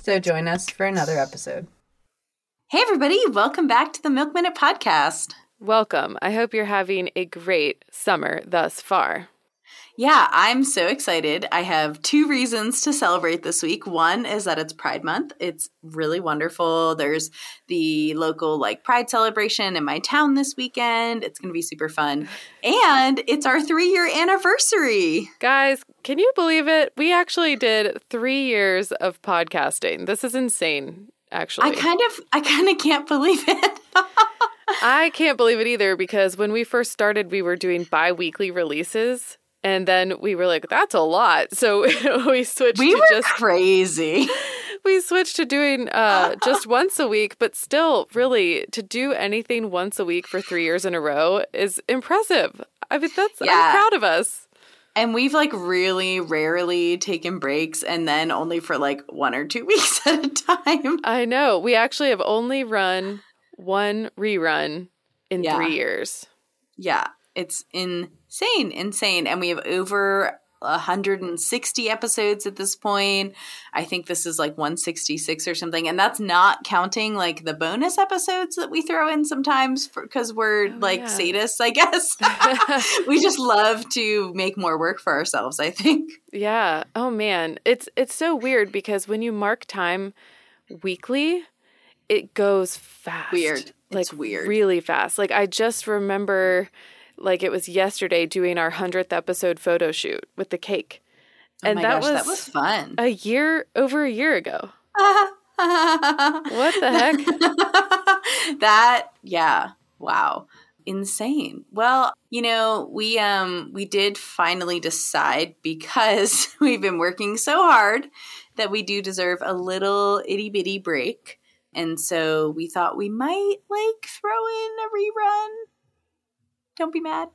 So join us for another episode. Hey, everybody, welcome back to the Milk Minute Podcast. Welcome. I hope you're having a great summer thus far. Yeah, I'm so excited. I have two reasons to celebrate this week. One is that it's Pride Month. It's really wonderful. There's the local like Pride celebration in my town this weekend. It's going to be super fun. And it's our 3-year anniversary. Guys, can you believe it? We actually did three years of podcasting. This is insane, actually. I kind of I kind of can't believe it. I can't believe it either because when we first started, we were doing bi weekly releases. And then we were like, that's a lot. So we switched we to were just crazy. we switched to doing uh, just once a week, but still, really, to do anything once a week for three years in a row is impressive. I mean, that's I'm proud of us. And we've like really rarely taken breaks and then only for like one or two weeks at a time. I know. We actually have only run one rerun in Yeah. three years. Yeah, it's insane, insane. And we have over 160 episodes at this point. I think this is like 166 or something. And that's not counting like the bonus episodes that we throw in sometimes because we're oh, like yeah. sadists, I guess. we just love to make more work for ourselves, I think. Yeah. Oh man, it's it's so weird because when you mark time weekly, it goes fast. Weird. Like It's weird. Really fast. Like I just remember like it was yesterday doing our 100th episode photo shoot with the cake. Oh and that gosh, was that was fun. a year over a year ago. What the heck? that yeah wow insane well you know we um we did finally decide because we've been working so hard that we do deserve a little itty bitty break and so we thought we might like throw in a rerun don't be mad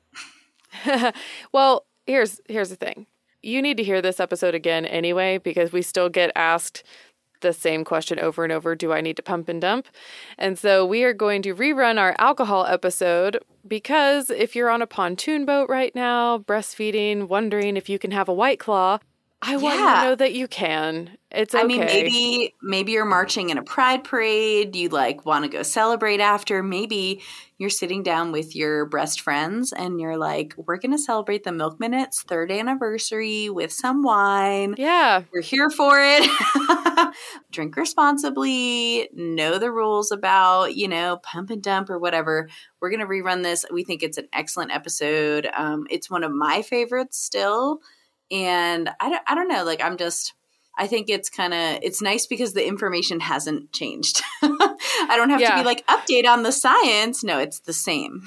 well, here's here's the thing. You need to hear this episode again anyway because we still get asked the same question over and over, do I need to pump and dump? And so we are going to rerun our alcohol episode because if you're on a pontoon boat right now, breastfeeding, wondering if you can have a white claw, I want to know that you can. It's okay. I mean, maybe maybe you're marching in a pride parade. You like want to go celebrate after. Maybe you're sitting down with your breast friends and you're like, "We're going to celebrate the Milk Minutes third anniversary with some wine. Yeah. We're here for it. Drink responsibly. Know the rules about you know pump and dump or whatever. We're going to rerun this. We think it's an excellent episode. Um, it's one of my favorites still, and I don't, I don't know. Like I'm just. I think it's kind of it's nice because the information hasn't changed. I don't have to be like update on the science. No, it's the same.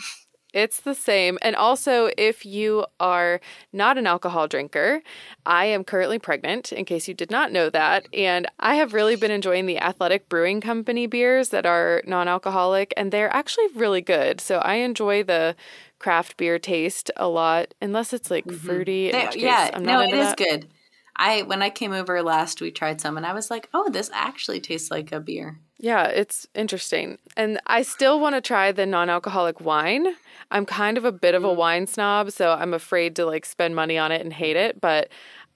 It's the same. And also, if you are not an alcohol drinker, I am currently pregnant, in case you did not know that. And I have really been enjoying the Athletic Brewing Company beers that are non alcoholic, and they're actually really good. So I enjoy the craft beer taste a lot, unless it's like fruity. They- yeah, I'm no, it that. good. I when I came over last, we tried some, and I was like, "Oh, this actually tastes like a beer." Yeah, it's interesting. And I still want to try the non-alcoholic wine. I'm kind of a bit Mm. of a wine snob, so I'm afraid to like spend money on it and hate it, but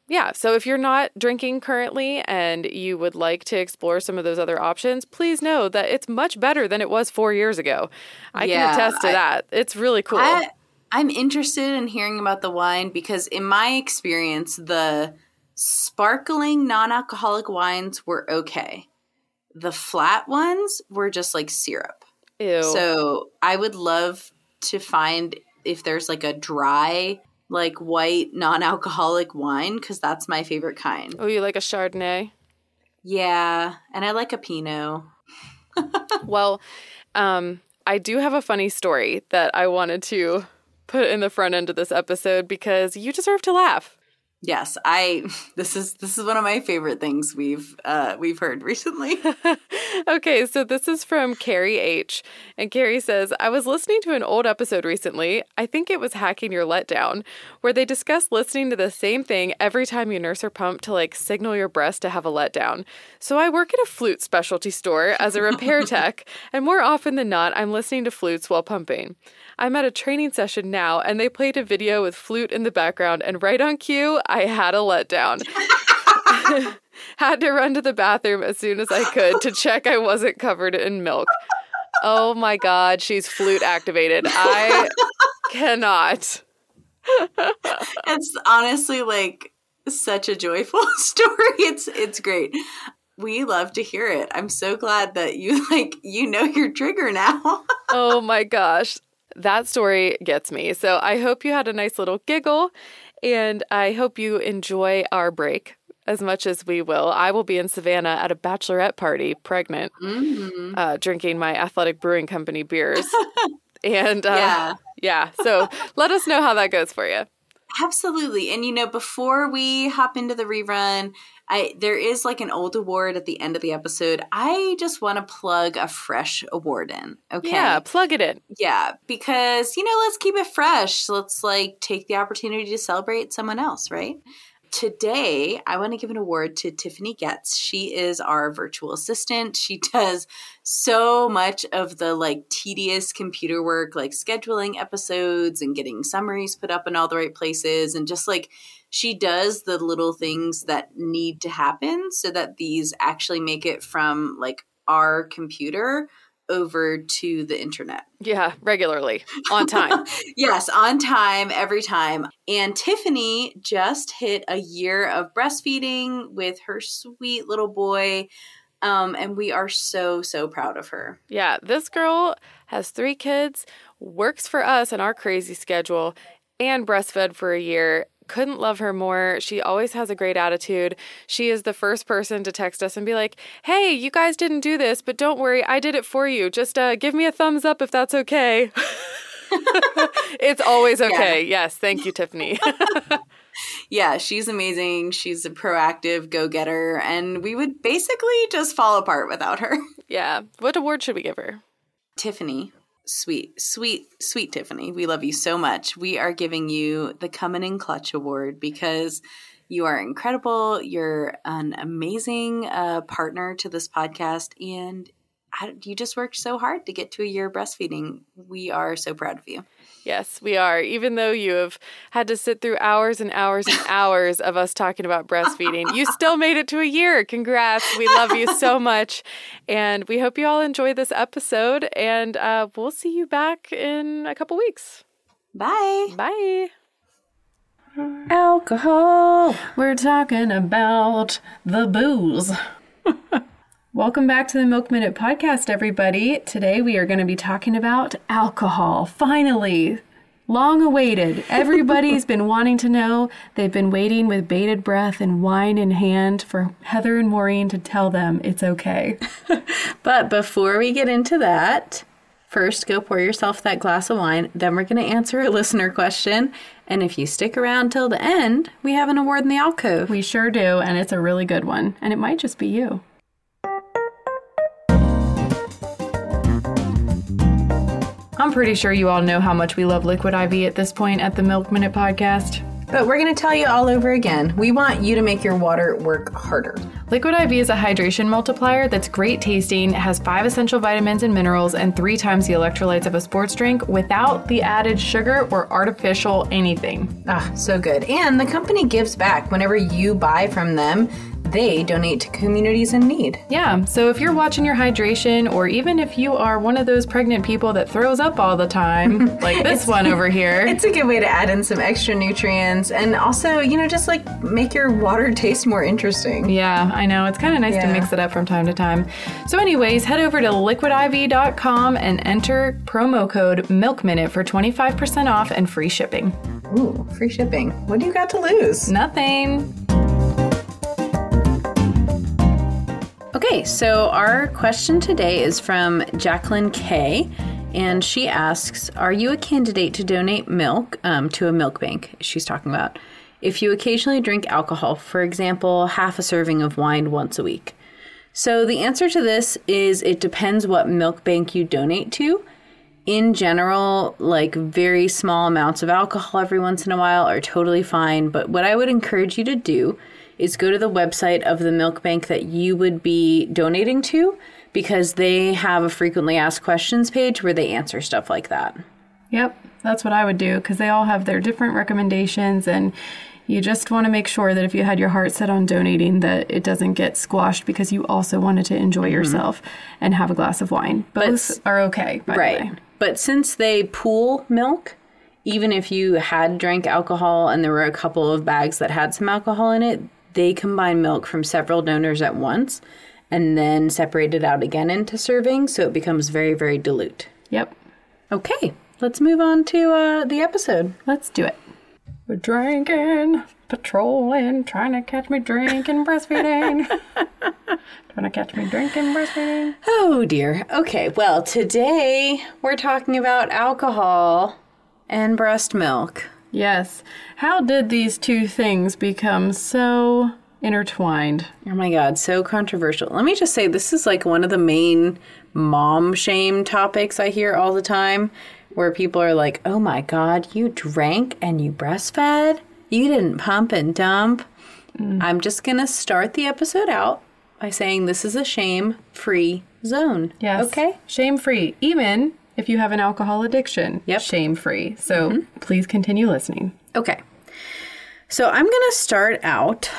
yeah, so if you're not drinking currently and you would like to explore some of those other options, please know that it's much better than it was 4 years ago. I Yeah, can attest to I- that. It's really cool. I, I'm interested in hearing about the wine because, in my experience, the sparkling non-alcoholic wines were okay. The flat ones were just like syrup. Ew. So I would love to find if there's like a dry, like white non-alcoholic wine because that's my favorite kind. oh, you like a Chardonnay? Yeah, and I like a Pinot. Well, um, I do have a funny story that I wanted to put in the front end of this episode because you deserve to laugh. Yes, I. This is this is one of my favorite things we've uh, we've heard recently. okay, so this is from Carrie H. And Carrie says, I was listening to an old episode recently. I think it was Hacking Your Letdown, where they discussed listening to the same thing every time you nurse or pump to like signal your breast to have a letdown. So I work at a flute specialty store as a repair tech, and more often than not, I'm listening to flutes while pumping. I'm at a training session now, and they played a video with flute in the background, and right on cue, I had a letdown. had to run to the bathroom as soon as I could to check I wasn't covered in milk. Oh my god, she's flute activated. I cannot. it's honestly like such a joyful story. It's it's great. We love to hear it. I'm so glad that you like you know your trigger now. oh my gosh. That story gets me. So I hope you had a nice little giggle and I hope you enjoy our break as much as we will. I will be in Savannah at a bachelorette party, pregnant, mm-hmm. uh, drinking my Athletic Brewing Company beers. and uh, yeah. yeah, so let us know how that goes for you. Absolutely. And you know, before we hop into the rerun, I there is like an old award at the end of the episode. I just want to plug a fresh award in. Okay. Yeah, plug it in. Yeah, because you know, let's keep it fresh. Let's like take the opportunity to celebrate someone else, right? Today I want to give an award to Tiffany Getz. She is our virtual assistant. She does so much of the like tedious computer work, like scheduling episodes and getting summaries put up in all the right places. And just like she does the little things that need to happen so that these actually make it from like our computer over to the internet. Yeah, regularly, on time. yes, on time, every time. And Tiffany just hit a year of breastfeeding with her sweet little boy. Um, and we are so, so proud of her. Yeah, this girl has three kids, works for us in our crazy schedule, and breastfed for a year couldn't love her more. She always has a great attitude. She is the first person to text us and be like, "Hey, you guys didn't do this, but don't worry, I did it for you. Just uh, give me a thumbs up if that's okay." it's always okay. Yeah. Yes, thank you, Tiffany. yeah, she's amazing. She's a proactive go-getter, and we would basically just fall apart without her. Yeah. What award should we give her? Tiffany sweet, sweet, sweet Tiffany. We love you so much. We are giving you the Coming in Clutch Award because you are incredible. You're an amazing uh, partner to this podcast, and you just worked so hard to get to a year of breastfeeding. We are so proud of you. Yes, we are. Even though you have had to sit through hours and hours and hours of us talking about breastfeeding, you still made it to a year. Congrats. We love you so much. And we hope you all enjoy this episode. And uh, we'll see you back in a couple weeks. Bye. Bye. Alcohol. We're talking about the booze. Welcome back to the Milk Minute Podcast, everybody. Today we are going to be talking about alcohol. Finally, long awaited. Everybody's been wanting to know. They've been waiting with bated breath and wine in hand for Heather and Maureen to tell them it's okay. but before we get into that, first go pour yourself that glass of wine. Then we're going to answer a listener question. And if you stick around till the end, we have an award in the alcove. We sure do, and it's a really good one. And it might just be you. I'm pretty sure you all know how much we love Liquid IV at this point at the Milk Minute podcast. But we're going to tell you all over again. We want you to make your water work harder. Liquid IV is a hydration multiplier that's great tasting, has five essential vitamins and minerals, and three times the electrolytes of a sports drink without the added sugar or artificial anything. Ah, so good. And the company gives back. Whenever you buy from them, they donate to communities in need. Yeah, so if you're watching your hydration, or even if you are one of those pregnant people that throws up all the time, like this one over here, it's a good way to add in some extra nutrients and also, you know, just like make your water taste more interesting. Yeah, I know. It's kind of nice yeah. to mix it up from time to time. So, anyways, head over to liquidiv.com and enter promo code MILKMINUTE for 25% off and free shipping. Ooh, free shipping. What do you got to lose? Nothing. Okay, so our question today is from Jacqueline K. And she asks, Are you a candidate to donate milk um, to a milk bank? She's talking about. if you occasionally drink alcohol, for example, half a serving of wine once a week? So the answer to this is it depends what milk bank you donate to. In general, like very small amounts of alcohol every once in a while are totally fine. But what I would encourage you to do is go to the website of the milk bank that you would be donating to because they have a frequently asked questions page where they answer stuff like that. Yep, that's what I would do because they all have their different recommendations and you just want to make sure that if you had your heart set on donating that it doesn't get squashed because you also wanted to enjoy mm-hmm. yourself and have a glass of wine. Both s- are okay, right. But since they pool milk, even if you had drank alcohol and there were a couple of bags that had some alcohol in it, they combine milk from several donors at once and then separate it out again into servings, so it becomes very, very dilute. Yep. Okay, let's move on to uh, the episode. Let's do it. We're drinking, patrolling, trying to catch me drinking, breastfeeding. trying to catch me drinking, breastfeeding. Oh dear. Okay, well, today we're talking about alcohol and breast milk. Yes. How did these two things become so intertwined? Oh my god, so controversial. Let me just say this is like one of the main mom shame topics I hear all the time where people are like, "Oh my god, you drank and you breastfed? You didn't pump and dump?" Mm. I'm just going to start the episode out by saying this is a shame-free zone. Yes. Okay? Shame free, even if you have an alcohol addiction. Yep. Shame free. So mm-hmm. please continue listening. Okay. So I'm going to start out.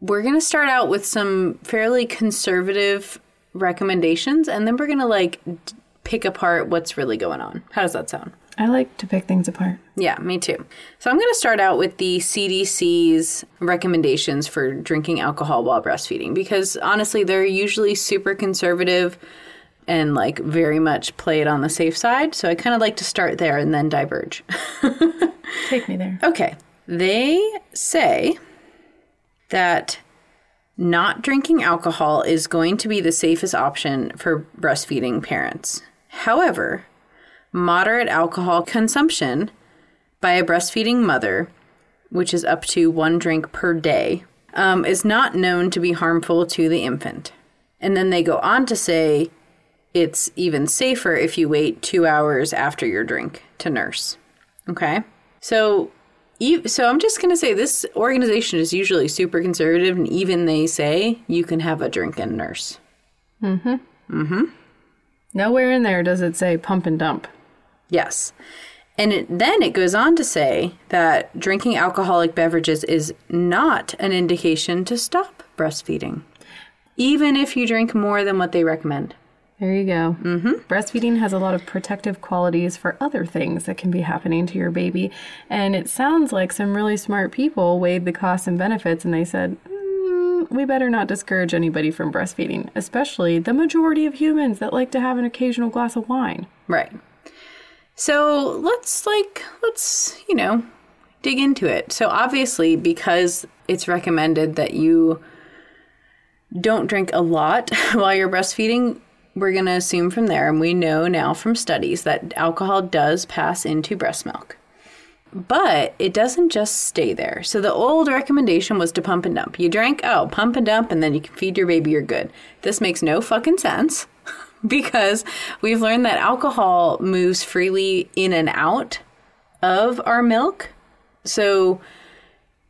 We're going to start out with some fairly conservative recommendations, and then we're going to like d- pick apart what's really going on. How does that sound? I like to pick things apart. Yeah, me too. So I'm going to start out with the CDC's recommendations for drinking alcohol while breastfeeding because honestly, they're usually super conservative and like very much play it on the safe side. So I kind of like to start there and then diverge. Take me there. Okay. They say that not drinking alcohol is going to be the safest option for breastfeeding parents. However, moderate alcohol consumption by a breastfeeding mother, which is up to one drink per day, um, is not known to be harmful to the infant. And then they go on to say it's even safer if you wait two hours after your drink to nurse. Okay? So so I'm just going to say this organization is usually super conservative, and even they say you can have a drink and nurse. Mm hmm. Mm hmm. Nowhere in there does it say pump and dump. Yes. And it, then it goes on to say that drinking alcoholic beverages is not an indication to stop breastfeeding, even if you drink more than what they recommend. There you go. Mm-hmm. Breastfeeding has a lot of protective qualities for other things that can be happening to your baby. And it sounds like some really smart people weighed the costs and benefits and they said, mm, we better not discourage anybody from breastfeeding, especially the majority of humans that like to have an occasional glass of wine. Right. So let's like let's, you know, dig into it. So obviously because it's recommended that you don't drink a lot while you're breastfeeding, we're going to assume from there and we know now from studies that alcohol does pass into breast milk. But it doesn't just stay there. So the old recommendation was to pump and dump. You drank, oh, pump and dump, and then you can feed your baby, you're good. This makes no fucking sense because we've learned that alcohol moves freely in and out of our milk. So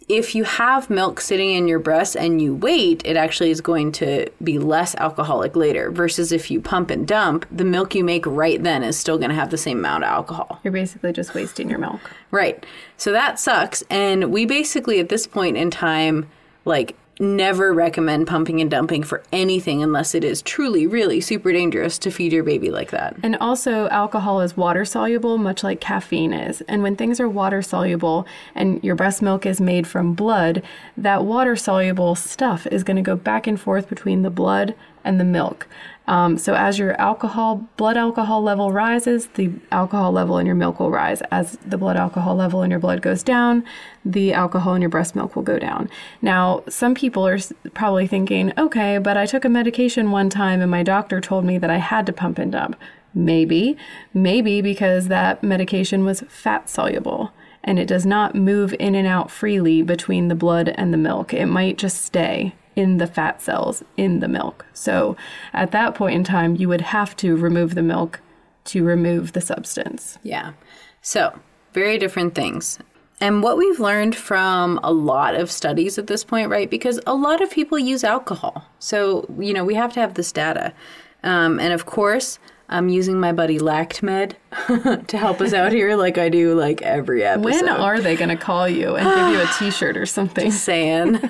if you have milk sitting in your breast and you wait, it actually is going to be less alcoholic later. Versus if you pump and dump, the milk you make right then is still going to have the same amount of alcohol. You're basically just wasting your milk. Right. So that sucks. And we basically, at this point in time, like, never recommend pumping and dumping for anything unless it is truly, really super dangerous to feed your baby like that. And also, alcohol is water soluble, much like caffeine is. And when things are water soluble and your breast milk is made from blood, that water soluble stuff is going to go back and forth between the blood and the milk. Um, so as your alcohol, blood alcohol level rises, the alcohol level in your milk will rise. As the blood alcohol level in your blood goes down, the alcohol in your breast milk will go down. Now, some people are probably thinking, okay, but I took a medication one time and my doctor told me that I had to pump and dump. Maybe, maybe because that medication was fat soluble. and it does not move in and out freely between the blood and the milk. It might just stay in the fat cells in the milk. So at that point in time, you would have to remove the milk to remove the substance. Yeah. So, very different things. And what we've learned from a lot of studies at this point, right? Because a lot of people use alcohol. So, you know, we have to have this data. Um, and of course, I'm using my buddy LactMed to help us out here, like I do like every episode. When are they going to call you and give you a t shirt or something? saying.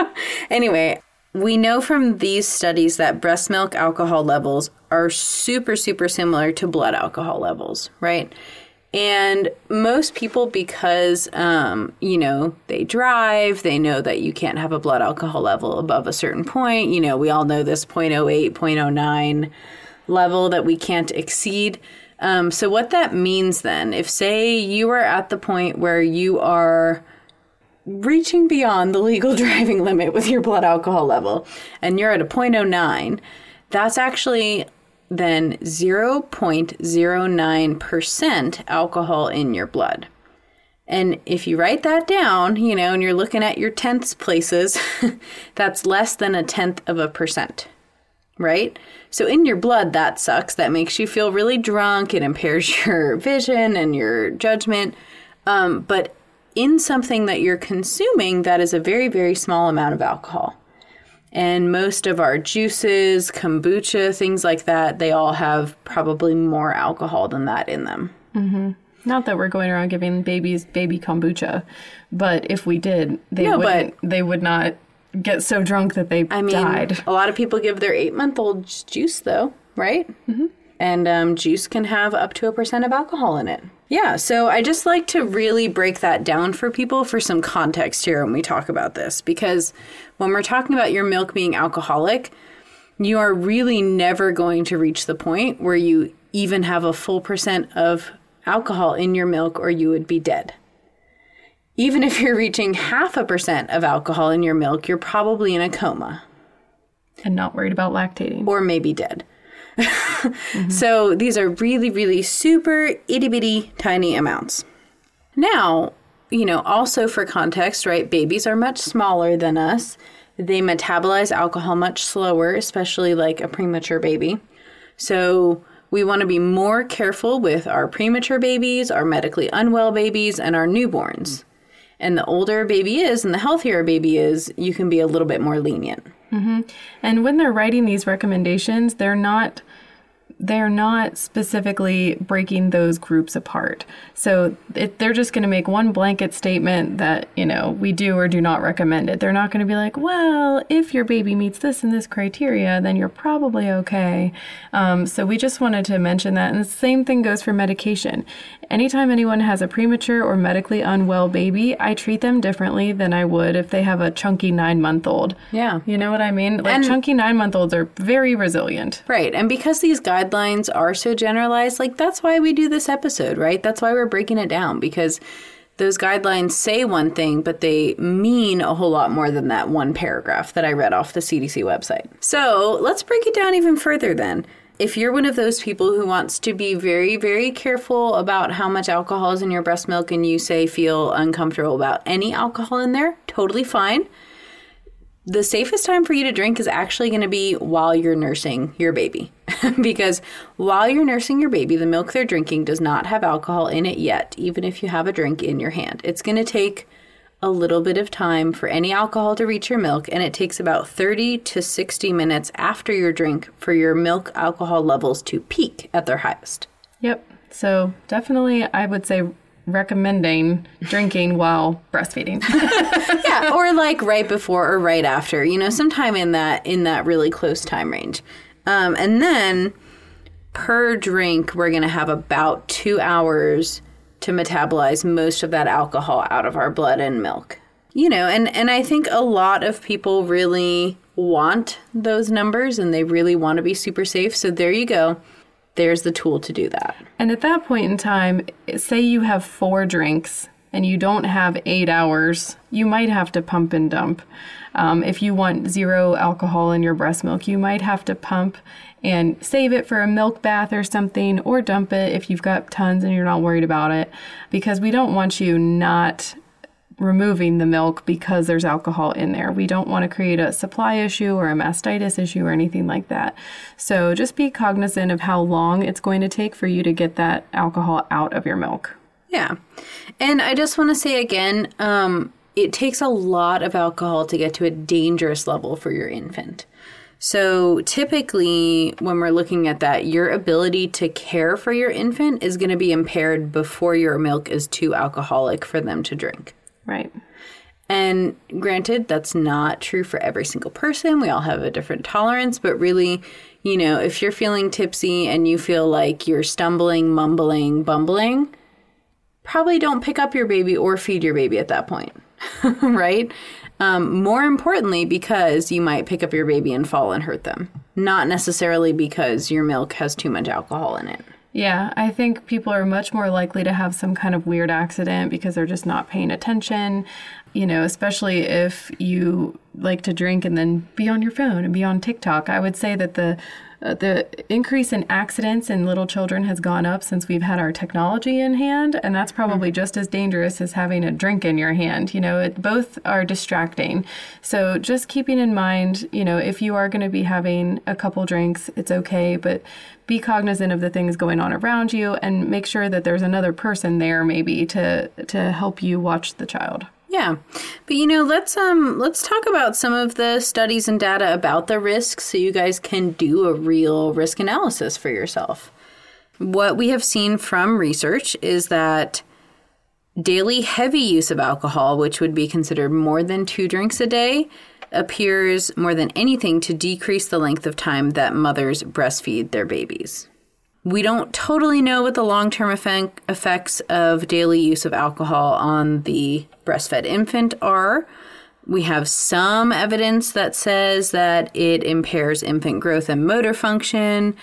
anyway, we know from these studies that breast milk alcohol levels are super, super similar to blood alcohol levels, right? And most people, because, um, you know, they drive, they know that you can't have a blood alcohol level above a certain point. You know, we all know this 0.08, 0.09 level that we can't exceed. Um, so, what that means then, if say you are at the point where you are reaching beyond the legal driving limit with your blood alcohol level and you're at a 0.09, that's actually then 0.09% alcohol in your blood. And if you write that down, you know, and you're looking at your tenths places, that's less than a tenth of a percent, right? So in your blood, that sucks. That makes you feel really drunk. It impairs your vision and your judgment. Um, but in something that you're consuming, that is a very, very small amount of alcohol. And most of our juices, kombucha, things like that, they all have probably more alcohol than that in them. Not that we're going around giving babies baby kombucha, but if we did, they No, wouldn't. They would not get so drunk that they I mean, died. a lot of people give their eight month old juice, though, right? Mm-hmm. And um, juice can have up to a percent of alcohol in it. Yeah, so I just like to really break that down for people for some context here when we talk about this. Because when we're talking about your milk being alcoholic, you are really never going to reach the point where you even have a full percent of alcohol in your milk or you would be dead. Even if you're reaching half a percent of alcohol in your milk, you're probably in a coma and not worried about lactating. or maybe dead. So these are really, really super itty bitty tiny amounts. Now, you know, also for context, right, babies are much smaller than us. They metabolize alcohol much slower, especially like a premature baby. So we want to be more careful with our premature babies, our medically unwell babies, and our newborns. And the older a baby is and the healthier a baby is, you can be a little bit more lenient. Mm-hmm. And when they're writing these recommendations, they're not they're not specifically breaking those groups apart. So it, they're just going to make one blanket statement that, you know, we do or do not recommend it. They're not going to be like, well, if your baby meets this and this criteria, then you're probably okay. Um, so we just wanted to mention that. And the same thing goes for medication. Anytime anyone has a premature or medically unwell baby, I treat them differently than I would if they have a chunky nine month old. Yeah. You know what I mean? Like And- chunky nine month olds are very resilient. Right. And because these guidelines are so generalized, like that's why we do this episode, right? That's why we're breaking it down because those guidelines say one thing, but they mean a whole lot more than that one paragraph that I read off the CDC website. So let's break it down even further then. If you're one of those people who wants to be very, very careful about how much alcohol is in your breast milk and you say feel uncomfortable about any alcohol in there, totally fine the safest time for you to drink is actually going to be while you're nursing your baby. because while you're nursing your baby, the milk they're drinking does not have alcohol in it yet, even if you have a drink in your hand. It's going to take a little bit of time for any alcohol to reach your milk, and it takes about 30 to 60 minutes after your drink for your milk alcohol levels to peak at their highest. Yep. So definitely, I would say recommending drinking while breastfeeding. yeah, or like right before or right after, you know, sometime in that in that really close time range. Um, and then per drink, we're gonna have about two hours to metabolize most of that alcohol out of our blood and milk. You know, and and I think a lot of people really want those numbers and they really want to be super safe. So there you go. There's the tool to do that. and at that point in time, say you have four drinks and you don't have eight hours, you might have to pump and dump. Um, if you want zero alcohol in your breast milk, you might have to pump and save it for a milk bath or something, or dump it if you've got tons and you're not worried about it, because we don't want you not removing the milk because there's alcohol in there. We don't want to create a supply issue or a mastitis issue or anything like that. So just be cognizant of how long it's going to take for you to get that alcohol out of your milk. Yeah. And I just want to say again, um, it takes a lot of alcohol to get to a dangerous level for your infant. So typically, when we're looking at that, your ability to care for your infant is going to be impaired before your milk is too alcoholic for them to drink. Right. And granted, that's not true for every single person. We all have a different tolerance, but really, you know, if you're feeling tipsy and you feel like you're stumbling, mumbling, bumbling, probably don't pick up your baby or feed your baby at that point, right? Um, more importantly, because you might pick up your baby and fall and hurt them, not necessarily because your milk has too much alcohol in it. Yeah, I think people are much more likely to have some kind of weird accident because they're just not paying attention. You know, especially if you like to drink and then be on your phone and be on TikTok. I would say that the uh, the increase in accidents in little children has gone up since we've had our technology in hand, and that's probably just as dangerous as having a drink in your hand. You know, it, both are distracting. So just keeping in mind, you know, if you are going to be having a couple drinks, it's okay, but be cognizant of the things going on around you and make sure that there's another person there maybe to to help you watch the child. Yeah. But you know, let's um let's talk about some of the studies and data about the risks so you guys can do a real risk analysis for yourself. What we have seen from research is that daily heavy use of alcohol, which would be considered more than 2 drinks a day, appears more than anything to decrease the length of time that mothers breastfeed their babies. We don't totally know what the long term effect, effects of daily use of alcohol on the breastfed infant are. We have some evidence that says that it impairs infant growth and motor function,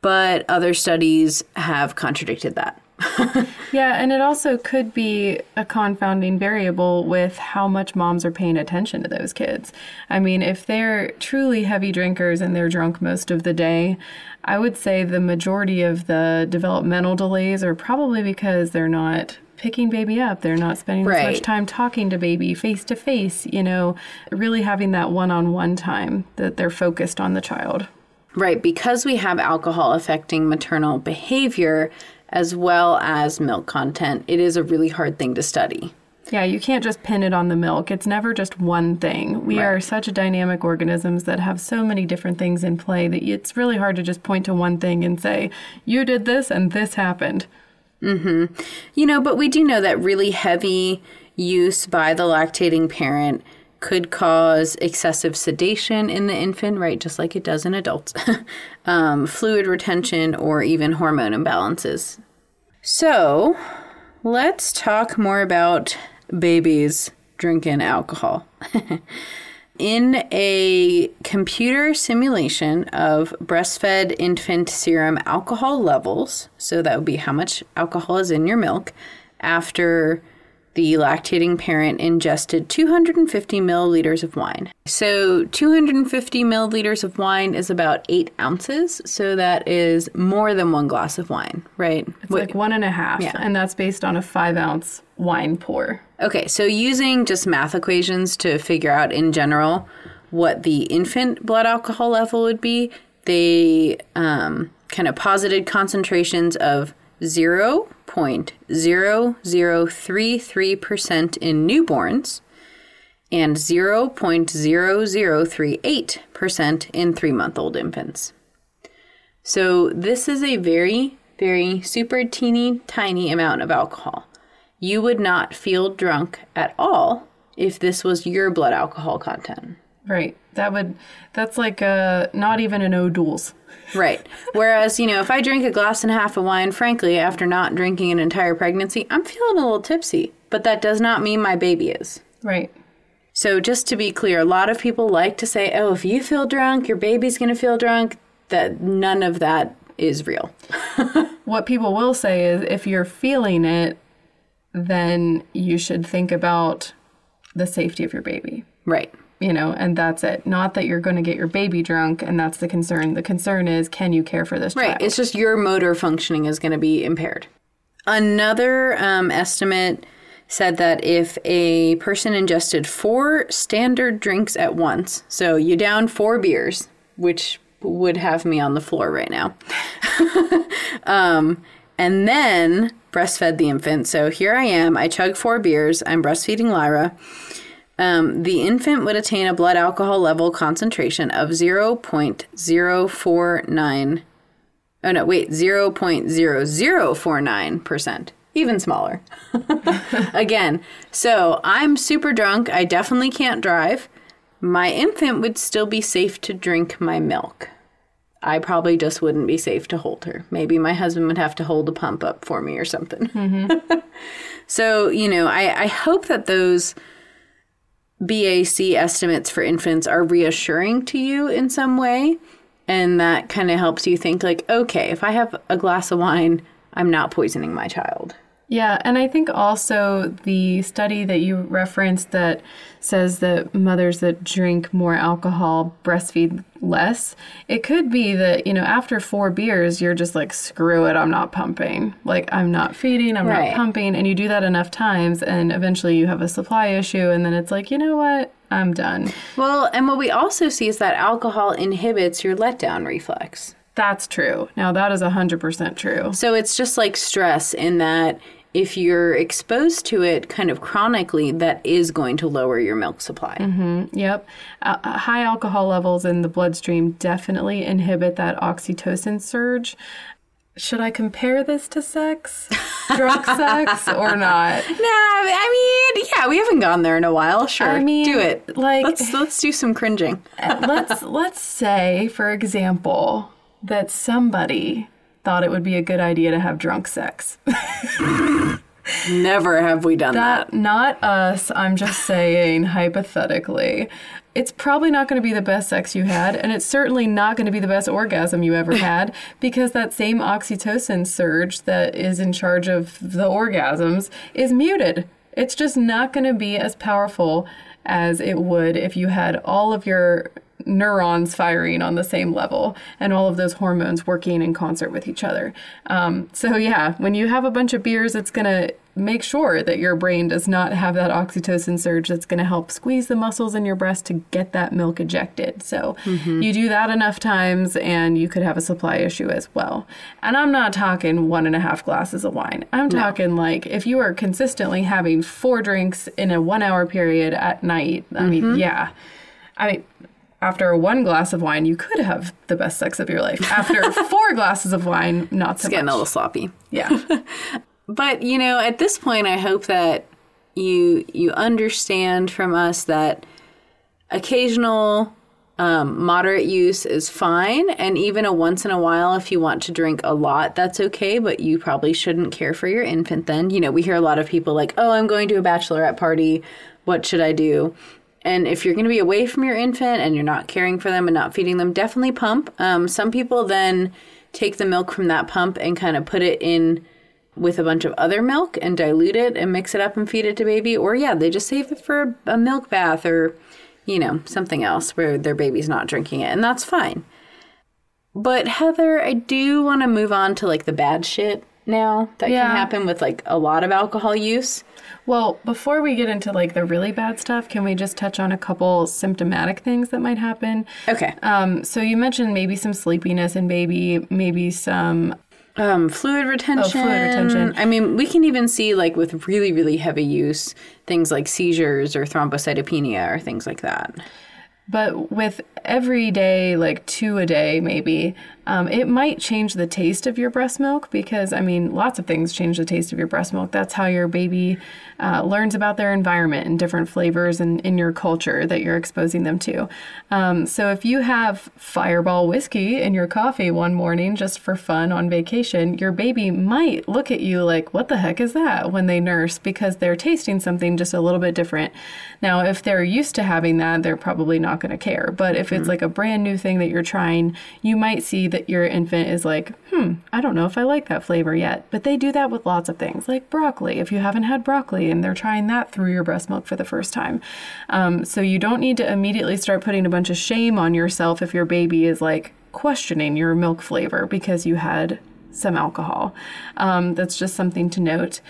but other studies have contradicted that. yeah, and it also could be a confounding variable with how much moms are paying attention to those kids. I mean, if they're truly heavy drinkers and they're drunk most of the day, I would say the majority of the developmental delays are probably because they're not picking baby up. They're not spending Right. as much time talking to baby face to face, you know, really having that one on one time that they're focused on the child. Right, because we have alcohol affecting maternal behavior as well as milk content, it is a really hard thing to study. Yeah, you can't just pin it on the milk. It's never just one thing. We Right. are such dynamic organisms that have so many different things in play that it's really hard to just point to one thing and say, you did this and this happened. Mm-hmm. You know, but we do know that really heavy use by the lactating parent could cause excessive sedation in the infant, right? Just like it does in adults, um, fluid retention, or even hormone imbalances. So, let's talk more about babies drinking alcohol. In a computer simulation of breastfed infant serum alcohol levels, so that would be how much alcohol is in your milk, after the lactating parent ingested 250 milliliters of wine. So, 250 milliliters of wine is about eight ounces, so that is more than one glass of wine, right? It's like one and a half, Yeah. and that's based on a five ounce wine pour. Okay, so using just math equations to figure out in general what the infant blood alcohol level would be, they um, kind of posited concentrations of 0.0033% in newborns and 0.0038% in three month old infants. So this is a very, very super teeny tiny amount of alcohol. You would not feel drunk at all if this was your blood alcohol content. Right. That would, that's like uh, not even an O'Doul's. Right. Whereas, you know, if I drink a glass and a half of wine, frankly, after not drinking an entire pregnancy, I'm feeling a little tipsy. But that does not mean my baby is. Right. So, just to be clear, a lot of people like to say, oh, if you feel drunk, your baby's going to feel drunk. That none of that is real. What people will say is if you're feeling it, then you should think about the safety of your baby. Right. You know, and that's it. Not that you're going to get your baby drunk, and that's the concern. The concern is, can you care for this child? Right. child? It's just your motor functioning is going to be impaired. Another um, estimate said that if a person ingested four standard drinks at once, so you down four beers, which would have me on the floor right now, um, and then breastfed the infant. So here I am, I chug four beers, I'm breastfeeding Lyra. Um, the infant would attain a blood alcohol level concentration of 0.049 Oh no, wait, 0.0049%. Even smaller. Again, so I'm super drunk. I definitely can't drive. My infant would still be safe to drink my milk. I probably just wouldn't be safe to hold her. Maybe my husband would have to hold a pump up for me or something. so, you know, I, I hope that those BAC estimates for infants are reassuring to you in some way. And that kind of helps you think, like, okay, if I have a glass of wine, I'm not poisoning my child. Yeah, and I think also the study that you referenced that says that mothers that drink more alcohol breastfeed less, it could be that, you know, after four beers, you're just like, screw it, I'm not pumping. Like, I'm not feeding, I'm Right. not pumping. And you do that enough times, and eventually you have a supply issue, and then it's like, you know what, I'm done. Well, and what we also see is that alcohol inhibits your letdown reflex. That's true. Now, that is 100% true. So it's just like stress in that if you're exposed to it kind of chronically, that is going to lower your milk supply. Yep. Uh, uh, high alcohol levels in the bloodstream definitely inhibit that oxytocin surge. Should I compare this to sex? Drunk sex or not? Nah, I mean, yeah, we haven't gone there in a while. Sure, I mean, do it. like- let's let's do some cringing. let's let's say, for example, that somebody thought it would be a good idea to have drunk sex. Never have we done that. That not us. I'm just saying hypothetically. It's probably not going to be the best sex you had, and it's certainly not going to be the best orgasm you ever had because that same oxytocin surge that is in charge of the orgasms is muted. It's just not going to be as powerful as it would if you had all of your neurons firing on the same level and all of those hormones working in concert with each other. Um, so, yeah, when you have a bunch of beers, it's going to make sure that your brain does not have that oxytocin surge that's going to help squeeze the muscles in your breast to get that milk ejected. So, you do that enough times and you could have a supply issue as well. And I'm not talking one and a half glasses of wine. I'm talking like if you are consistently having four drinks in a one hour period at night, I mean, yeah. I mean, after one glass of wine, you could have the best sex of your life. After four glasses of wine, not so It's getting a little sloppy. Yeah. But you know, at this point, I hope that you you understand from us that occasional um, moderate use is fine, and even a once in a while, if you want to drink a lot, that's okay. But you probably shouldn't care for your infant. Then you know, we hear a lot of people like, "Oh, I'm going to a bachelorette party. What should I do?" And if you're going to be away from your infant and you're not caring for them and not feeding them, definitely pump. Um, some people then take the milk from that pump and kind of put it in with a bunch of other milk and dilute it and mix it up and feed it to baby. Or, yeah, they just save it for a milk bath or, you know, something else where their baby's not drinking it. And that's fine. But, Heather, I do want to move on to like the bad shit now that Yeah. can happen with like a lot of alcohol use. Well, before we get into like the really bad stuff, can we just touch on a couple symptomatic things that might happen? Okay. Um, so you mentioned maybe some sleepiness in baby, maybe some Um, fluid retention. Oh, fluid retention. I mean, we can even see like with really, really heavy use, things like seizures or thrombocytopenia or things like that. But with every day, like two a day, maybe, um, it might change the taste of your breast milk because, I mean, lots of things change the taste of your breast milk. That's how your baby uh, learns about their environment and different flavors and in your culture that you're exposing them to. Um, so if you have fireball whiskey in your coffee one morning just for fun on vacation, your baby might look at you like, what the heck is that when they nurse because they're tasting something just a little bit different. Now, if they're used to having that, they're probably not going to care. But if it's like a brand new thing that you're trying, you might see that your infant is like, hmm, I don't know if I like that flavor yet. But they do that with lots of things, like broccoli. If you haven't had broccoli and they're trying that through your breast milk for the first time. Um, so you don't need to immediately start putting a bunch of shame on yourself if your baby is like questioning your milk flavor because you had some alcohol. Um, that's just something to note.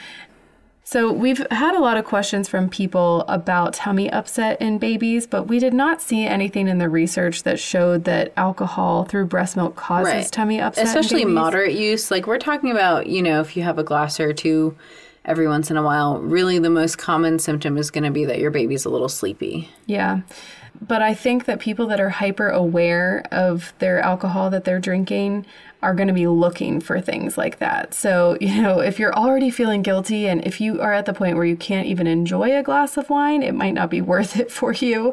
So, we've had a lot of questions from people about tummy upset in babies, but we did not see anything in the research that showed that alcohol through breast milk causes Right. tummy upset. especially moderate use. Like we're talking about, you know, if you have a glass or two every once in a while, really the most common symptom is going to be that your baby's a little sleepy. Yeah. But I think that people that are hyper aware of their alcohol that they're drinking are going to be looking for things like that. So, you know, if you're already feeling guilty and if you are at the point where you can't even enjoy a glass of wine, it might not be worth it for you.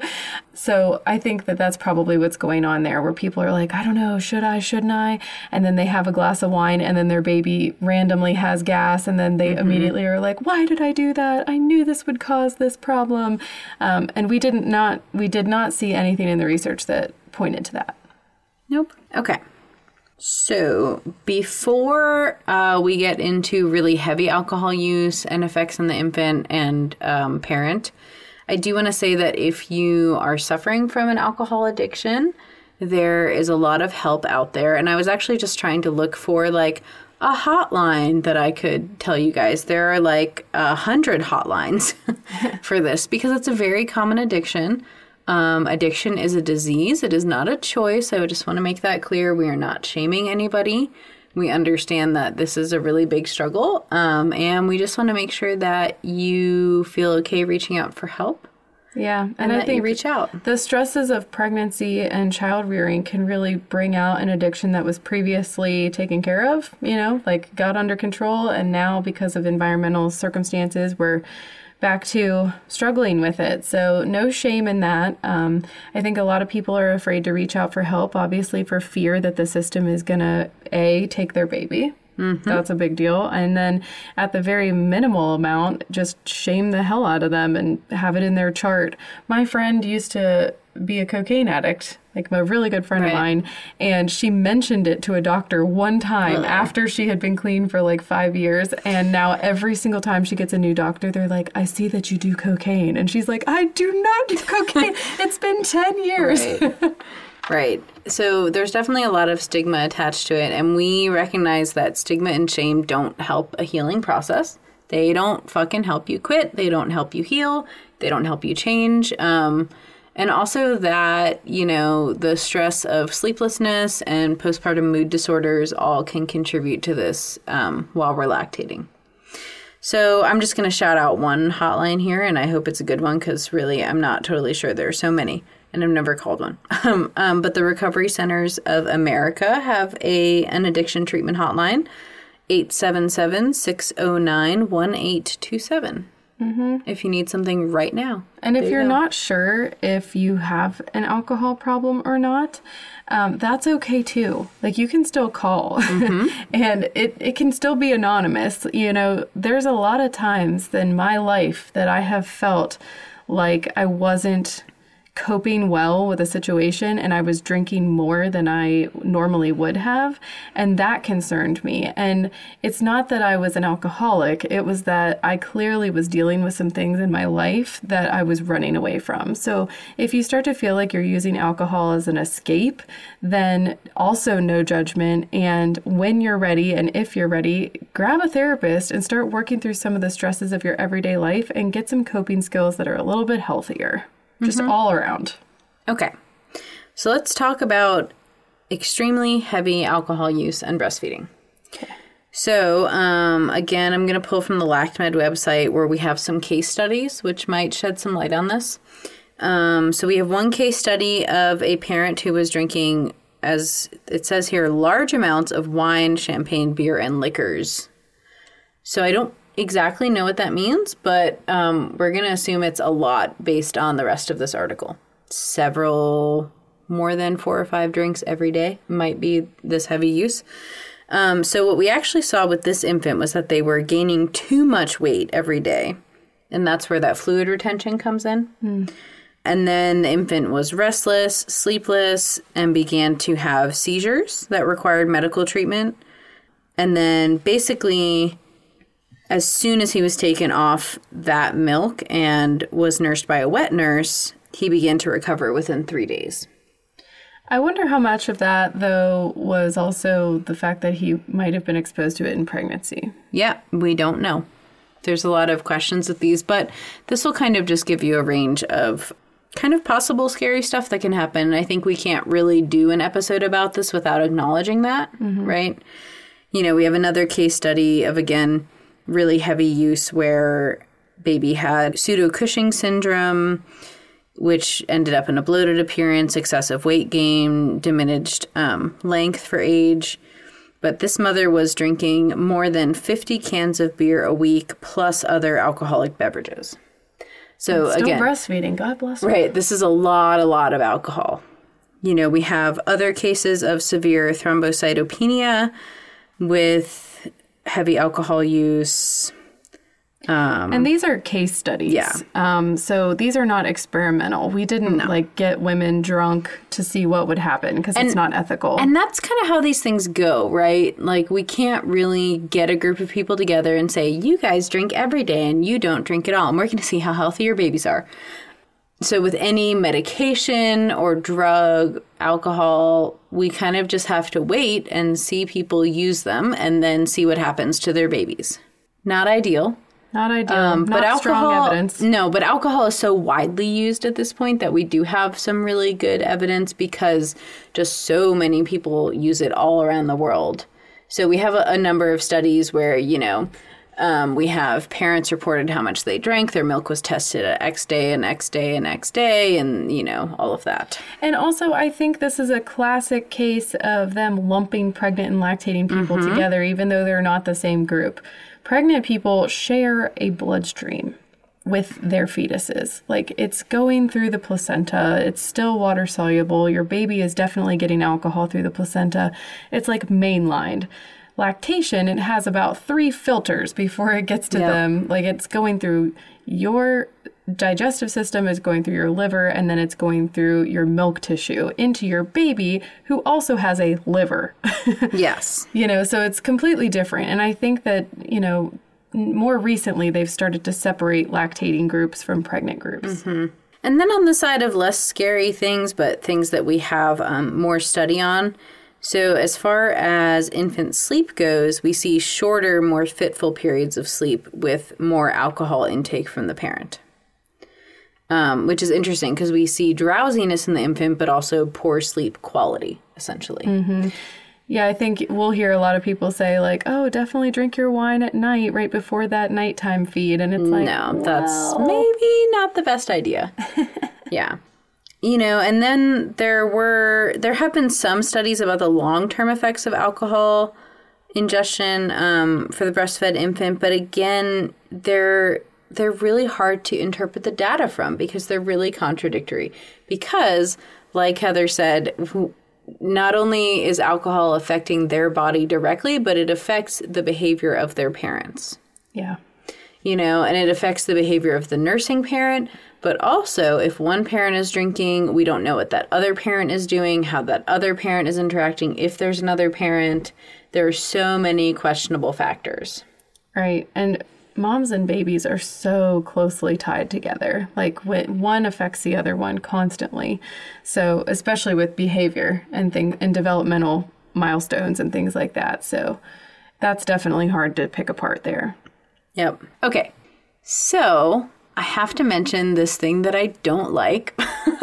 So, I think that that's probably what's going on there where people are like, I don't know, should I, shouldn't I? And then they have a glass of wine and then their baby randomly has gas and then they immediately are like, why did I do that? I knew this would cause this problem. Um, and we didn't not we did not see anything in the research that pointed to that. Nope. Okay. So before uh, we get into really heavy alcohol use and effects on the infant and um, parent, I do want to say that if you are suffering from an alcohol addiction, there is a lot of help out there. And I was actually just trying to look for like a hotline that I could tell you guys. There are like a hundred hotlines for this because it's a very common addiction. Um, addiction is a disease, it is not a choice. I would just want to make that clear. We are not shaming anybody. We understand that this is a really big struggle, um, and we just want to make sure that you feel okay reaching out for help Yeah, and, and, I think you reach out. the stresses of pregnancy and child rearing can really bring out an addiction that was previously taken care of, you know, like got under control. And now, because of environmental circumstances, we're back to struggling with it. So, no shame in that. Um, I think a lot of people are afraid to reach out for help, obviously, for fear that the system is going to, A, take their baby. That's a big deal. And then at the very minimal amount, just shame the hell out of them and have it in their chart. My friend used to be a cocaine addict, like a really good friend of mine, and she mentioned it to a doctor one time after she had been clean for like five years. And now every single time she gets a new doctor, they're like, I see that you do cocaine. And she's like, I do not do cocaine. it's been 10 years. Right. right. So there's definitely a lot of stigma attached to it, and we recognize that stigma and shame don't help a healing process. They don't fucking help you quit. They don't help you heal. They don't help you change. Um, and also that you know the stress of sleeplessness and postpartum mood disorders all can contribute to this um, while we're lactating. So I'm just going to shout out one hotline here, and I hope it's a good one because really I'm not totally sure. There are so many, and I've never called one. Um, um, but the Recovery Centers of America have a an addiction treatment hotline, 877-609-1827. Mm-hmm. If you need something right now. And if you you're go. not sure if you have an alcohol problem or not, um, that's okay too. Like you can still call and it, it can still be anonymous. You know, there's a lot of times in my life that I have felt like I wasn't coping well with a situation and I was drinking more than I normally would have. And that concerned me. And it's not that I was an alcoholic, it was that I clearly was dealing with some things in my life that I was running away from. So if you start to feel like you're using alcohol as an escape, then also no judgment. And when you're ready and if you're ready, grab a therapist and start working through some of the stresses of your everyday life and get some coping skills that are a little bit healthier just all around. Okay. So let's talk about extremely heavy alcohol use and breastfeeding. So, um, again, I'm going to pull from the LactMed website where we have some case studies which might shed some light on this. Um, so, we have one case study of a parent who was drinking, as it says here, large amounts of wine, champagne, beer, and liquors. So, I don't exactly know what that means, but um, we're going to assume it's a lot based on the rest of this article. Several, more than four or five drinks every day might be this heavy use. Um, so, what we actually saw with this infant was that they were gaining too much weight every day. And that's where that fluid retention comes in. And then the infant was restless, sleepless, and began to have seizures that required medical treatment. And then basically, as soon as he was taken off that milk and was nursed by a wet nurse, he began to recover within three days. I wonder how much of that, though, was also the fact that he might have been exposed to it in pregnancy. Yeah, we don't know. There's a lot of questions with these, but this will kind of just give you a range of kind of possible scary stuff that can happen. I think we can't really do an episode about this without acknowledging that, mm-hmm. right? You know, we have another case study of, again, really heavy use where baby had pseudo Cushing syndrome, which ended up in a bloated appearance, excessive weight gain, diminished um, length for age. But this mother was drinking more than 50 cans of beer a week plus other alcoholic beverages. So, Still again, breastfeeding. God bless her. Right. This is a lot, a lot of alcohol. You know, we have other cases of severe thrombocytopenia with heavy alcohol use. And these are case studies. Yeah. Um, so these are not experimental. We didn't like get women drunk to see what would happen because it's not ethical. And that's kind of how these things go, right? Like, we can't really get a group of people together and say, you guys drink every day and you don't drink at all. And we're going to see how healthy your babies are. So, with any medication or drug, alcohol, we kind of just have to wait and see people use them and then see what happens to their babies. Not ideal. not ideal. Um, not but alcohol, no, but alcohol is so widely used at this point that we do have some really good evidence because just so many people use it all around the world. So we have a, a number of studies where you know um, we have parents reported how much they drank, their milk was tested at X day and X day and X day, and you know all of that. And also, I think this is a classic case of them lumping pregnant and lactating people Mm-hmm. together, even though they're not the same group. Pregnant people share a bloodstream with their fetuses. Like it's going through the placenta, it's still water soluble. Your baby is definitely getting alcohol through the placenta. It's like mainlined. Lactation, it has about three filters before it gets to Yep. them. Like it's going through your digestive system is going through your liver and then it's going through your milk tissue into your baby who also has a liver. Yes. you know, so it's completely different. And I think that, you know, more recently they've started to separate lactating groups from pregnant groups. And then on the side of less scary things, but things that we have um, more study on. So, as far as infant sleep goes, we see shorter, more fitful periods of sleep with more alcohol intake from the parent. Um, which is interesting because we see drowsiness in the infant, but also poor sleep quality, essentially. Yeah, I think we'll hear a lot of people say like, "Oh, definitely drink your wine at night right before that nighttime feed." And it's like, no, that's maybe not the best idea. yeah. You know, and then there were there have been some studies about the long-term effects of alcohol ingestion um, for the breastfed infant, but again, they're they're really hard to interpret the data from because they're really contradictory. Because, like Heather said, not only is alcohol affecting their body directly, but it affects the behavior of their parents yeah. you know, and it affects the behavior of the nursing parent. But also, if one parent is drinking, we don't know what that other parent is doing, how that other parent is interacting, if there's another parent. There are so many questionable factors. Right. And moms and babies are so closely tied together. Like when one affects the other one constantly. So, especially with behavior and things and developmental milestones and things like that. So, that's definitely hard to pick apart there. Yep. Okay. So, I have to mention this thing that I don't like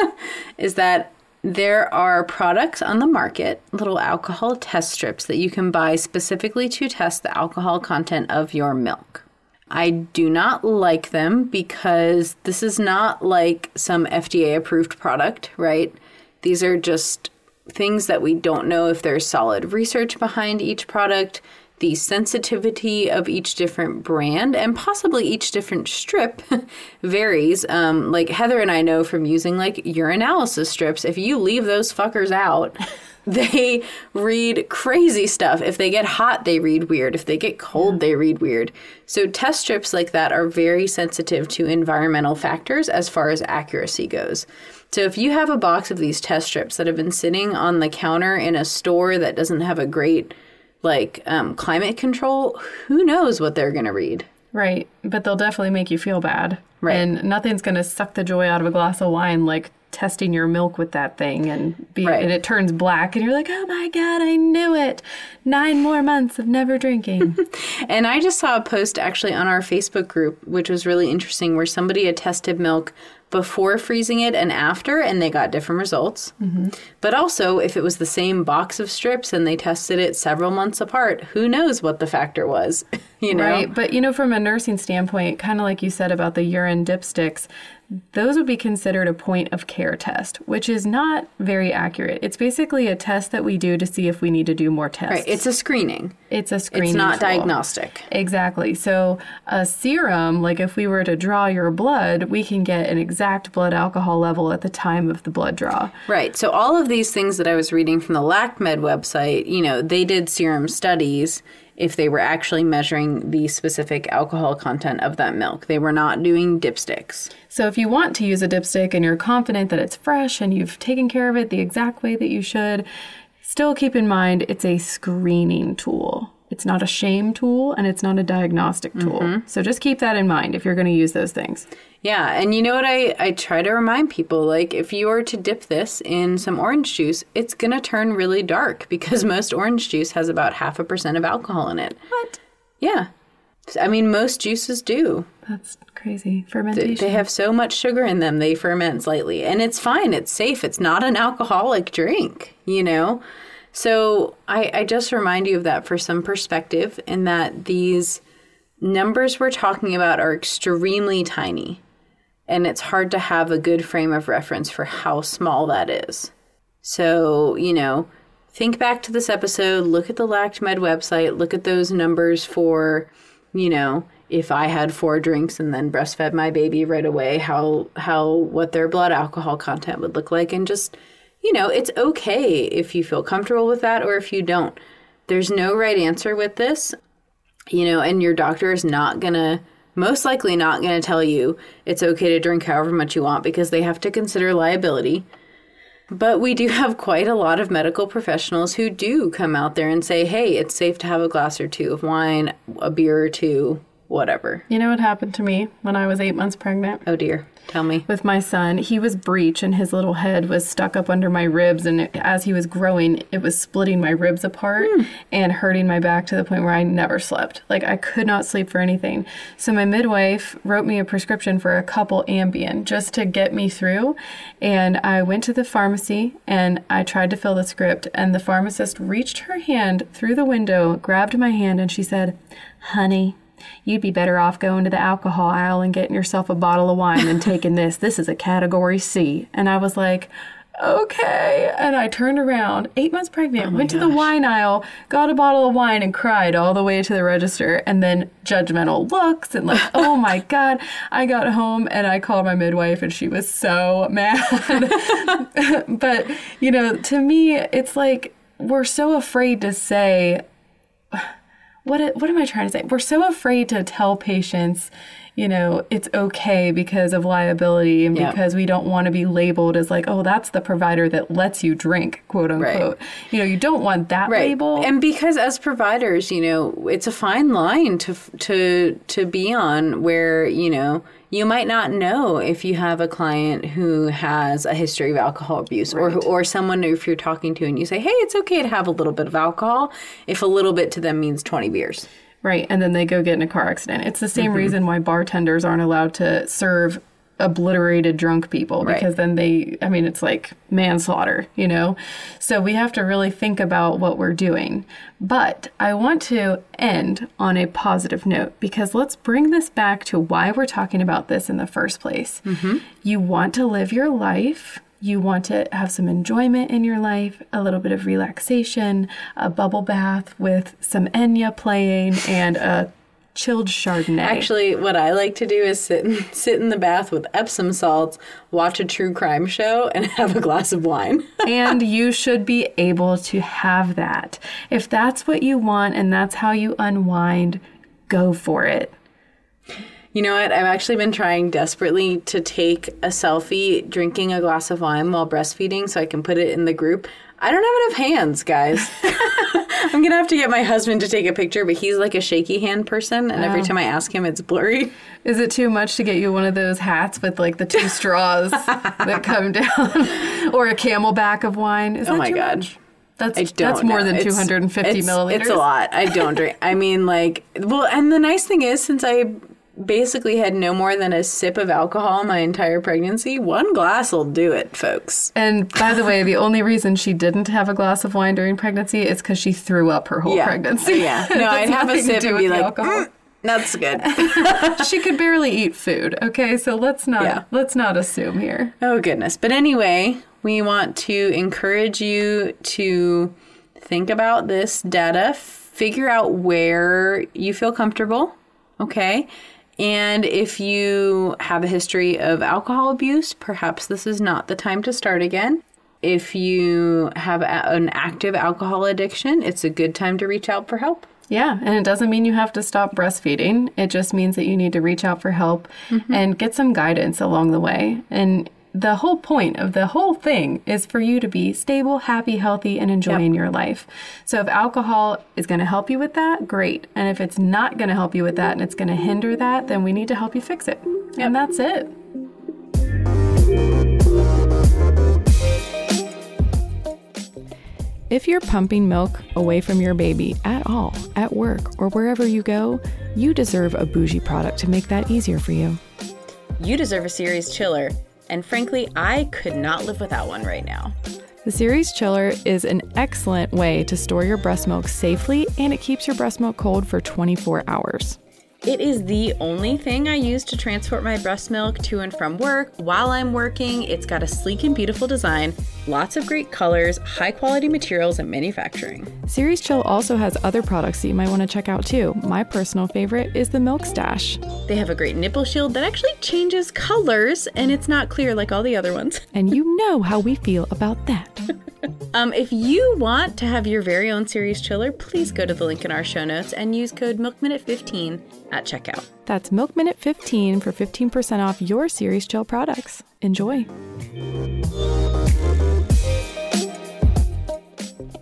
is that there are products on the market, little alcohol test strips that you can buy specifically to test the alcohol content of your milk. I do not like them because this is not like some FDA approved product, right? These are just things that we don't know if there's solid research behind each product, the sensitivity of each different brand, and possibly each different strip varies. Um, like Heather and I know from using like urinalysis strips, if you leave those fuckers out, they read crazy stuff. If they get hot, they read weird. If they get cold, they read weird. So test strips like that are very sensitive to environmental factors as far as accuracy goes. So if you have a box of these test strips that have been sitting on the counter in a store that doesn't have a great like um, climate control, who knows what they're going to read? Right, but they'll definitely make you feel bad. Right. And nothing's going to suck the joy out of a glass of wine like testing your milk with that thing and be Right. and it turns black and you're like, "Oh my god, I knew it. 9 more months of never drinking." And I just saw a post actually on our Facebook group, which was really interesting, where somebody had tested milk before freezing it and after, and they got different results. Mm-hmm. But also, if it was the same box of strips and they tested it several months apart, who knows what the factor was? you know? Right. But, you know, from a nursing standpoint, kind of like you said about the urine dipsticks, those would be considered a point of care test, which is not very accurate. It's basically a test that we do to see if we need to do more tests. Right. It's a screening. it's a screening It's not tool. diagnostic. Exactly. So, a serum, like if we were to draw your blood, we can get an exact blood alcohol level at the time of the blood draw. Right. So all of these things that I was reading from the LactMed website, you know, they did serum studies if they were actually measuring the specific alcohol content of that milk. They were not doing dipsticks. So, if you want to use a dipstick and you're confident that it's fresh and you've taken care of it the exact way that you should, still keep in mind it's a screening tool. It's not a shame tool and it's not a diagnostic tool. Mm-hmm. So, just keep that in mind if you're going to use those things. Yeah, and you know what I, I try to remind people like if you were to dip this in some orange juice, it's going to turn really dark because most orange juice has about half a percent of alcohol in it. What? Yeah. I mean most juices do. That's crazy. Fermentation. they have so much sugar in them, they ferment slightly. And it's fine, it's safe. It's not an alcoholic drink, you know? So I, I just remind you of that for some perspective, in that these numbers we're talking about are extremely tiny. And it's hard to have a good frame of reference for how small that is. So, you know, think back to this episode, look at the LactMed website, look at those numbers for, you know, if I had four drinks and then breastfed my baby right away, how how what their blood alcohol content would look like and just, you know, it's okay if you feel comfortable with that or if you don't. There's no right answer with this. You know, and your doctor is not going to most likely not going to tell you it's okay to drink however much you want because they have to consider liability. But we do have quite a lot of medical professionals who do come out there and say, hey, it's safe to have a glass or two of wine, a beer or two, whatever. you know what happened to me when I was eight months pregnant? Oh dear. Tell me. with my son. He was breech and his little head was stuck up under my ribs. And it- as he was growing, it was splitting my ribs apart hmm. and hurting my back to the point where I never slept. Like I could not sleep for anything. So my midwife wrote me a prescription for a couple Ambien just to get me through. And I went to the pharmacy and I tried to fill the script. And the pharmacist reached her hand through the window, grabbed my hand, and she said, Honey, You'd be better off going to the alcohol aisle and getting yourself a bottle of wine than taking this. This is a category C. And I was like, okay. And I turned around, eight months pregnant, oh went to the wine aisle, got a bottle of wine, and cried all the way to the register. And then judgmental looks and like, oh my God. I got home and I called my midwife and she was so mad. but, you know, to me, it's like we're so afraid to say, what what am I trying to say? We're so afraid to tell patients, you know, it's okay because of liability and Yeah. because we don't want to be labeled as like, oh, that's the provider that lets you drink, quote unquote. You know, you don't want that label. And because as providers, you know, it's a fine line to to to be on where, you know, you might not know if you have a client who has a history of alcohol abuse or or someone if you're talking to and you say, "Hey, it's okay to have a little bit of alcohol," if a little bit to them means 20 beers. Right. And then they go get in a car accident. It's the same Mm-hmm. reason why bartenders aren't allowed to serve obliterated drunk people Right. because then they, I mean, it's like manslaughter, you know? So we have to really think about what we're doing. But I want to end on a positive note because let's bring this back to why we're talking about this in the first place. Mm-hmm. You want to live your life. You want to have some enjoyment in your life, a little bit of relaxation, a bubble bath with some Enya playing and a chilled Chardonnay. Actually, what I like to do is sit in, sit in the bath with Epsom salts, watch a true crime show, and have a glass of wine. and you should be able to have that. If that's what you want and that's how you unwind, go for it. You know what? I've actually been trying desperately to take a selfie drinking a glass of wine while breastfeeding so I can put it in the group. I don't have enough hands, guys. I'm gonna have to get my husband to take a picture, but he's like a shaky hand person, and every oh. time I ask him, it's blurry. Is it too much to get you one of those hats with like the two straws that come down, or a camelback of wine? Is Oh that my god. much? That's that's more know. than It's- 250 it's, milliliters. It's a lot. I don't drink. I mean, like, well, and the nice thing is, since I basically had no more than a sip of alcohol my entire pregnancy, one glass will do it, folks. And by the way, the only reason she didn't have a glass of wine during pregnancy is because she threw up her whole Yeah. pregnancy. Yeah. No, I'd have a sip and be like, alcohol. "Mm, that's good. she could barely eat food. Okay, so let's not Yeah. let's not assume here. Oh, goodness. But anyway, we want to encourage you to think about this data, figure out where you feel comfortable, okay? And if you have a history of alcohol abuse, perhaps this is not the time to start again. If you have a- an active alcohol addiction, it's a good time to reach out for help. Yeah, and it doesn't mean you have to stop breastfeeding. It just means that you need to reach out for help mm-hmm. and get some guidance along the way. And the whole point of the whole thing is for you to be stable, happy, healthy, and enjoying your life. So if alcohol is going to help you with that, great. And if it's not going to help you with that and it's going to hinder that, then we need to help you fix it. And that's it. If you're pumping milk away from your baby at all, at work, or wherever you go, you deserve a bougie product to make that easier for you. You deserve a Ceres Chiller. And frankly, I could not live without one right now. The Ceres Chiller is an excellent way to store your breast milk safely and it keeps your breast milk cold for 24 hours. It is the only thing I use to transport my breast milk to and from work while I'm working. It's got a sleek and beautiful design, lots of great colors, high quality materials, and manufacturing. Ceres Chill also has other products that you might want to check out too. My personal favorite is the Milk Stash. They have a great nipple shield that actually changes colors and it's not clear like all the other ones. And you know how we feel about that. Um, if you want to have your very own Ceres Chiller, please go to the link in our show notes and use code MilkMinute15 at checkout. That's Milk Minute 15 for 15% off your Ceres Chill products. Enjoy.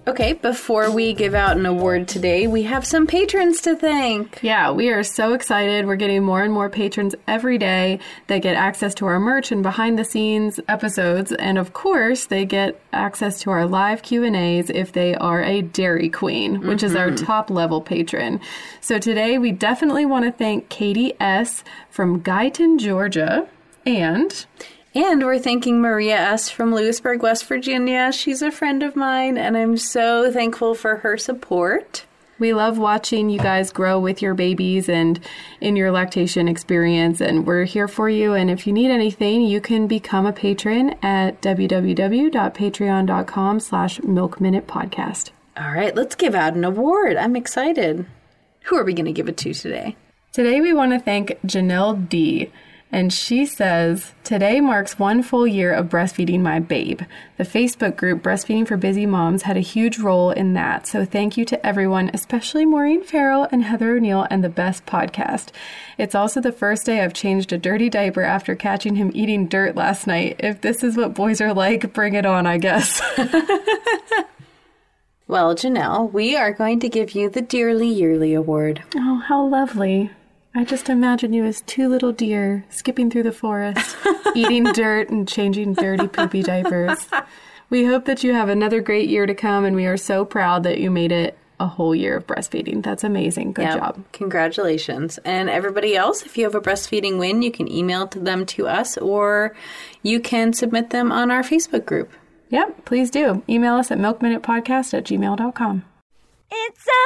Okay, before we give out an award today, we have some patrons to thank. Yeah, we are so excited. We're getting more and more patrons every day that get access to our merch and behind the scenes episodes, and of course, they get access to our live Q&As if they are a Dairy Queen, which is our mm-hmm. top level patron. So today we definitely want to thank Katie S from Guyton, Georgia, and And we're thanking Maria S. from Lewisburg, West Virginia. She's a friend of mine, and I'm so thankful for her support. We love watching you guys grow with your babies and in your lactation experience, and we're here for you. And if you need anything, you can become a patron at www.patreon.com slash milkminutepodcast. All right, let's give out an award. I'm excited. Who are we going to give it to today? Today we want to thank Janelle D. And she says, Today marks one full year of breastfeeding my babe. The Facebook group Breastfeeding for Busy Moms had a huge role in that. So thank you to everyone, especially Maureen Farrell and Heather O'Neill and the best podcast. It's also the first day I've changed a dirty diaper after catching him eating dirt last night. If this is what boys are like, bring it on, I guess. Well, Janelle, we are going to give you the Dearly Yearly Award. oh, how lovely. I just imagine you as two little deer skipping through the forest, eating dirt and changing dirty, poopy diapers. We hope that you have another great year to come, and we are so proud that you made it a whole year of breastfeeding. That's amazing. Good Yep. job. Congratulations. And everybody else, if you have a breastfeeding win, you can email them to us or you can submit them on our Facebook group. Yep, please do. Email us at milkminutepodcast at gmail.com. It's a